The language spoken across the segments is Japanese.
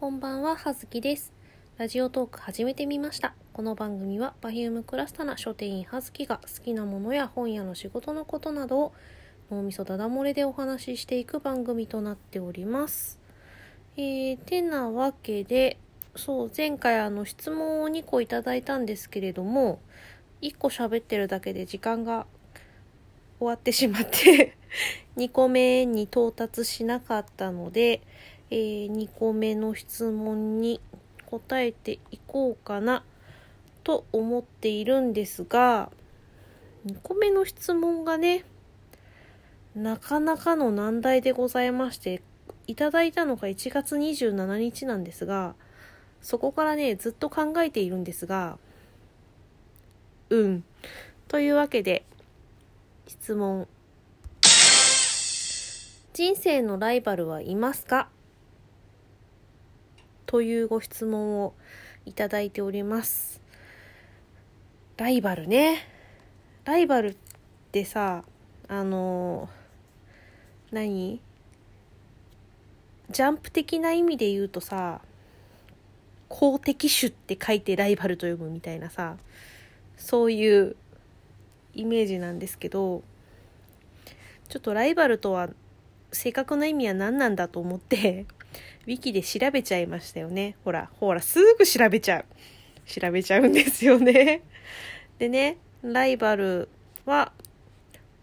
こんばんは、はずきです。ラジオトーク始めてみました。この番組は、バヒウムクラスタな書店員はずきが好きなものや本屋の仕事のことなどを脳みそだだ漏れでお話ししていく番組となっております。えー、てなわけで、そう、前回あの質問を2個いただいたんですけれども、1個喋ってるだけで時間が終わってしまって 2個目に到達しなかったので、えー2個目の質問に答えていこうかなと思っているんですが2個目の質問がねなかなかの難題でございましていただいたのが1月27日なんですがそこからねずっと考えているんですがうん。というわけで質問。人生のライバルはいますか？というご質問をいただいております。ライバルね。ライバルってさ、あの、何？ジャンプ的な意味で言うとさ、公的種って書いてライバルと読むみたいなさ、そういうイメージなんですけど、ちょっとライバルとは正確な意味は何なんだと思って、ウィキで調べちゃいましたよね。ほら、ほら、すぐ調べちゃう。調べちゃうんですよね。でね、ライバルは、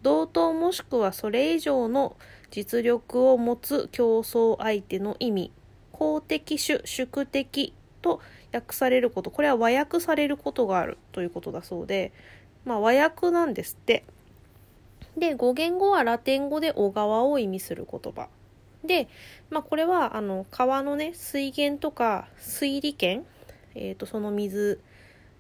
同等もしくはそれ以上の実力を持つ競争相手の意味、公的種、宿敵と訳されること、これは和訳されることがあるということだそうで、まあ和訳なんですって。で、語源語はラテン語で小川を意味する言葉。で、まあ、これはあの川のね水源とか水利権、えー、とその水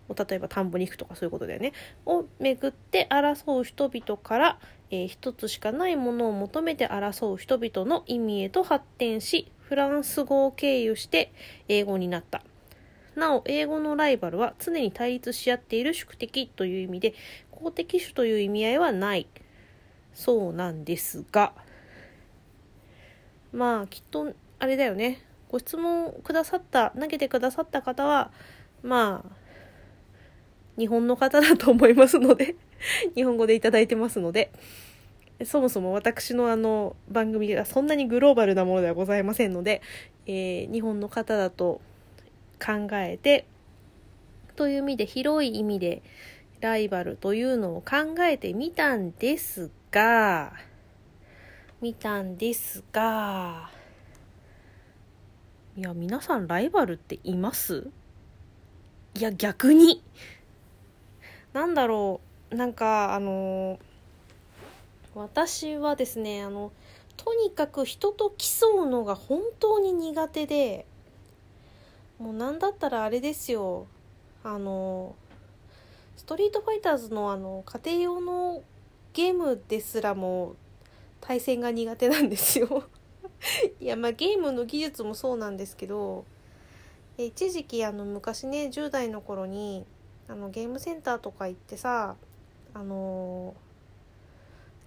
を例えば田んぼに行くとかそういうことだよねをめぐって争う人々から、えー一つしかないものを求めて争う人々の意味へと発展しフランス語を経由して英語になった。なお英語のライバルは常に対立し合っている宿敵という意味で公的種という意味合いはないそうなんですがまあきっとあれだよね。ご質問くださった投げてくださった方はまあ日本の方だと思いますので 日本語でいただいてますのでそもそも私のあの番組がそんなにグローバルなものではございませんので、えー日本の方だと考えてという意味で広い意味でライバルというのを考えてみたんですが見たんですがいや皆さんライバルっています？いや逆に。なんだろう。なんかあの私はですねあのとにかく人と競うのが本当に苦手でもうなんだったらあれですよ。あのストリートファイターズのあの家庭用のゲームですらも対戦が苦手なんですよ。いやまあゲームの技術もそうなんですけど一時期あの昔ね10代の頃にあのゲームセンターとか行ってさあの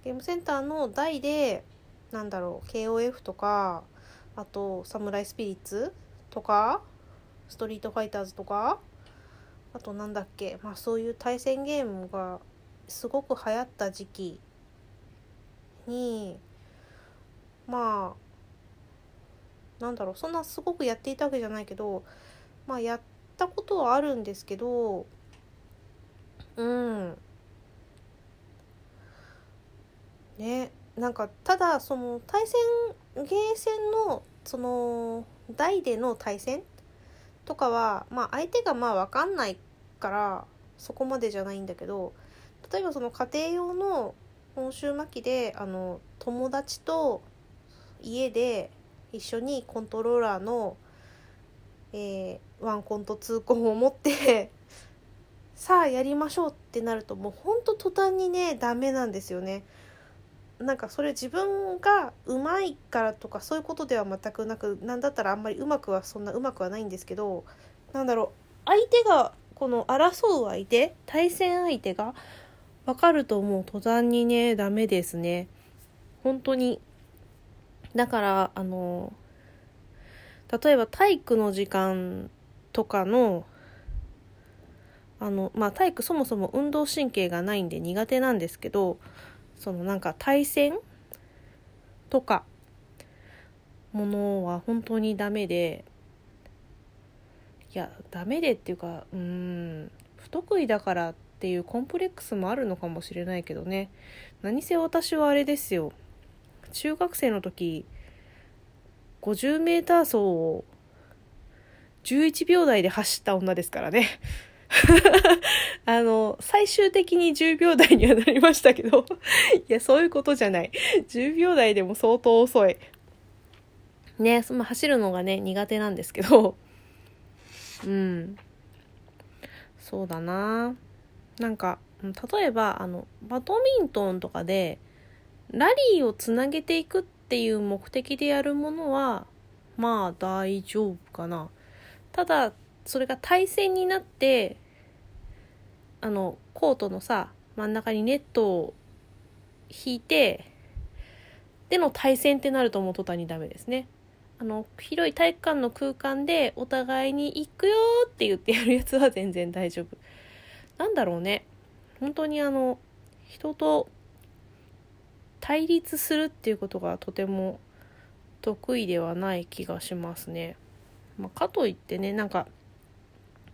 ゲームセンターの台でなんだろう KOF とかあとサムライスピリッツとかストリートファイターズとかあとなんだっけまあそういう対戦ゲームがすごく流行った時期にまあなんだろうそんなすごくやっていたわけじゃないけどまあやったことはあるんですけどうん。ねなんかただその対戦ゲーセンのその台での対戦とかはまあ相手がまあ分かんないからそこまでじゃないんだけど例えばその家庭用の本州巻きであの友達と家で一緒にコントローラーの、えー、ワンコンとツーコンを持って さあやりましょうってなるともうほんと途端にねダメなんですよね。なんかそれ自分がうまいからとかそういうことでは全くなくなんだったらあんまりうまくはそんなうまくはないんですけどなんだろう相手がこの争う相手対戦相手が分かるともう。途端にねダメですね。本当に。だからあの例えば体育の時間とかのあのまあ体育そもそも運動神経がないんで苦手なんですけどそのなんか対戦とかものは本当にダメでいやダメでっていうかうん不得意だからっていうコンプレックスもあるのかもしれないけどね何せ私はあれですよ中学生の時 50m 走を11秒台で走った女ですからね あの、最終的に10秒台にはなりましたけどいや、そういうことじゃない。10秒台でも相当遅い。ね、その走るのがね、苦手なんですけど、うん。そうだな。なんか、例えば、あの、バドミントンとかで、ラリーをつなげていくっていう目的でやるものは、まあ大丈夫かな。ただ、それが対戦になって、あの、コートのさ、真ん中にネットを引いて、での対戦ってなるともう途端にダメですね。あの広い体育館の空間でお互いに行くよって言ってやるやつは全然大丈夫なんだろうね。本当にあの人と対立するっていうことがとても得意ではない気がしますね、まあ、かといってねなんか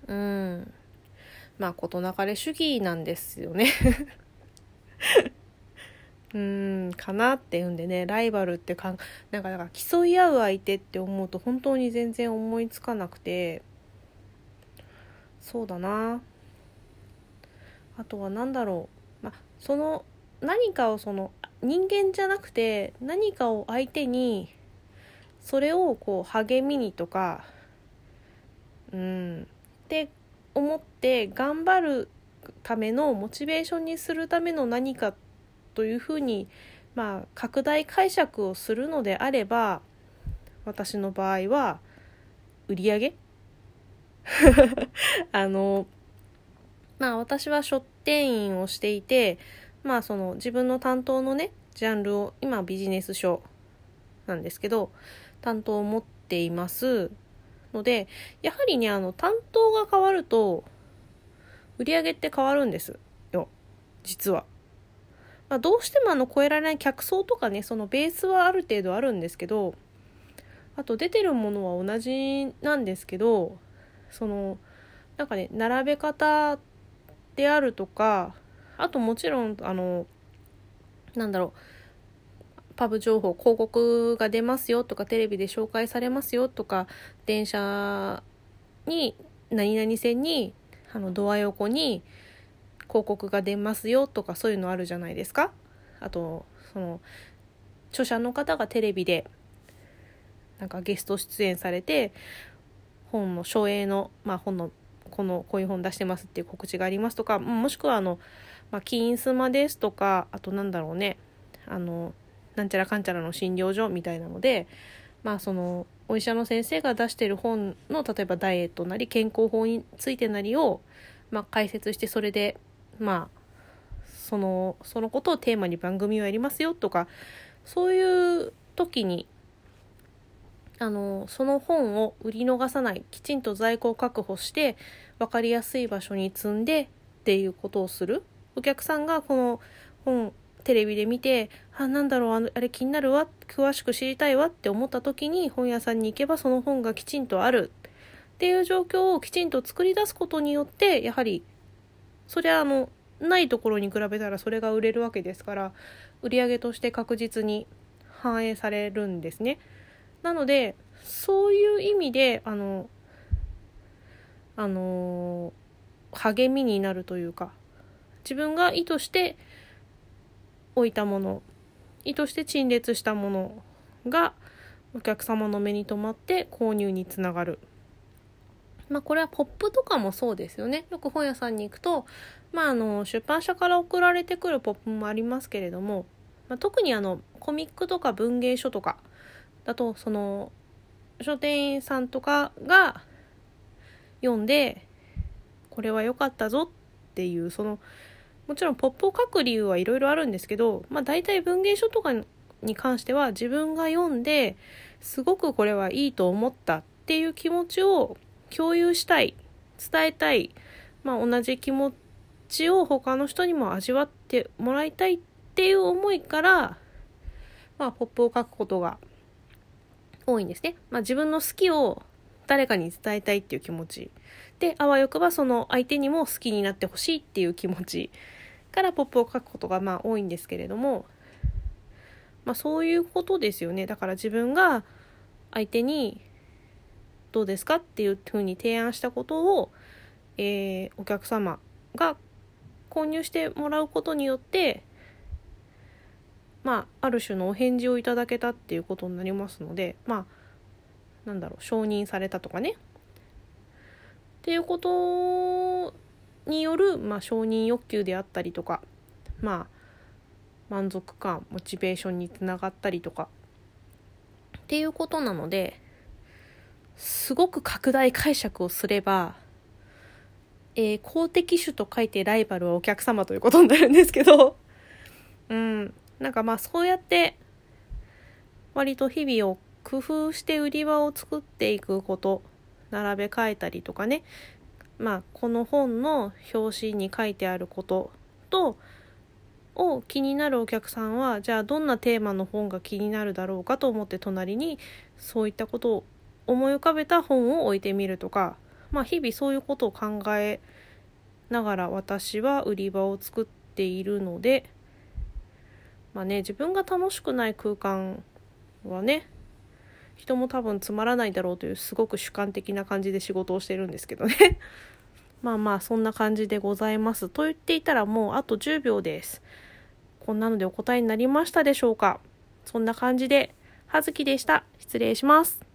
うん。まあ事なかれ主義なんですよね。うんかなっていうんでねライバルってかんなんかだか競い合う相手って思うと本当に全然思いつかなくて。そうだな。あとは何だろう、ま、その何かをその人間じゃなくて何かを相手にそれをこう励みにとかうん。って思って頑張るためのモチベーションにするための何かというふうに、まあ、拡大解釈をするのであれば私の場合は売り上げ？あのまあ私は書店員をしていてまあその自分の担当のねジャンルを今ビジネス書なんですけど担当を持っていますのでやはりねあの担当が変わると売り上げって変わるんですよ実は。まあ、どうしてもあの超えられない客層とかねそのベースはある程度あるんですけどあと出てるものは同じなんですけどそのなんかね並べ方であるとかあともちろんあのなんだろうパブ情報広告が出ますよとかテレビで紹介されますよとか電車に何々線にあのドア横に広告が出ますよとかそういうのあるじゃないですか。あとその著者の方がテレビでなんかゲスト出演されて本の書影の、まあ、本のこのこういう本出してますっていう告知がありますとかもしくはあの、まあ、金スマですとかあとなんだろうねあのなんちゃらかんちゃらの診療所みたいなのでまあそのお医者の先生が出してる本の例えばダイエットなり健康法についてなりを、まあ、解説してそれでまあそのそのことをテーマに番組をやりますよとかそういう時にあのその本を売り逃さないきちんと在庫を確保して分かりやすい場所に積んでっていうことをするお客さんがこの本テレビで見てあなんだろうあれ気になるわ詳しく知りたいわって思った時に本屋さんに行けばその本がきちんとあるっていう状況をきちんと作り出すことによってやはりそりゃあのないところに比べたらそれが売れるわけですから売り上げとして確実に反映されるんですね。なのでそういう意味であのあの励みになるというか自分が意図して置いたもの意図して陳列したものがお客様の目に留まって購入につながるまあこれはポップとかもそうですよね。よく本屋さんに行くと、まああの出版社から送られてくるポップもありますけれども、まあ、特にあのコミックとか文芸書とかだとその書店員さんとかが読んでこれは良かったぞっていうそのもちろんポップを書く理由はいろいろあるんですけど、まあ、大体文芸書とかに関しては自分が読んですごくこれはいいと思ったっていう気持ちを共有したい伝えたい、まあ、同じ気持ちを他の人にも味わってもらいたいっていう思いから、まあ、ポップを書くことが多いんですね。まあ、自分の好きを誰かに伝えたいっていう気持ち。であわよくばその相手にも好きになってほしいっていう気持ちからポップを書くことがまあ多いんですけれども、まあ、そういうことですよね。だから自分が相手にどうですかっていうふうに提案したことを、えー、お客様が購入してもらうことによってまあある種のお返事をいただけたっていうことになりますのでまあなんだろう承認されたとかね。っていうことによる、まあ、承認欲求であったりとかまあ満足感モチベーションにつながったりとかっていうことなのですごく拡大解釈をすれば、えー、公的種と書いてライバルはお客様ということになるんですけど、うん、なんかまあそうやって割と日々を工夫して売り場を作っていくこと並べ替えたりとかね。まあこの本の表紙に書いてあることとを気になるお客さんはじゃあどんなテーマの本が気になるだろうかと思って隣にそういったことを思い浮かべた本を置いてみるとか。まあ日々そういうことを考えながら私は売り場を作っているのでまあね自分が楽しくない空間はね人も多分つまらないだろうというすごく主観的な感じで仕事をしてるんですけどね。まあまあそんな感じでございます。と言っていたらもうあと10秒です。こんなのでお答えになりましたでしょうか？そんな感じで葉月でした。失礼します。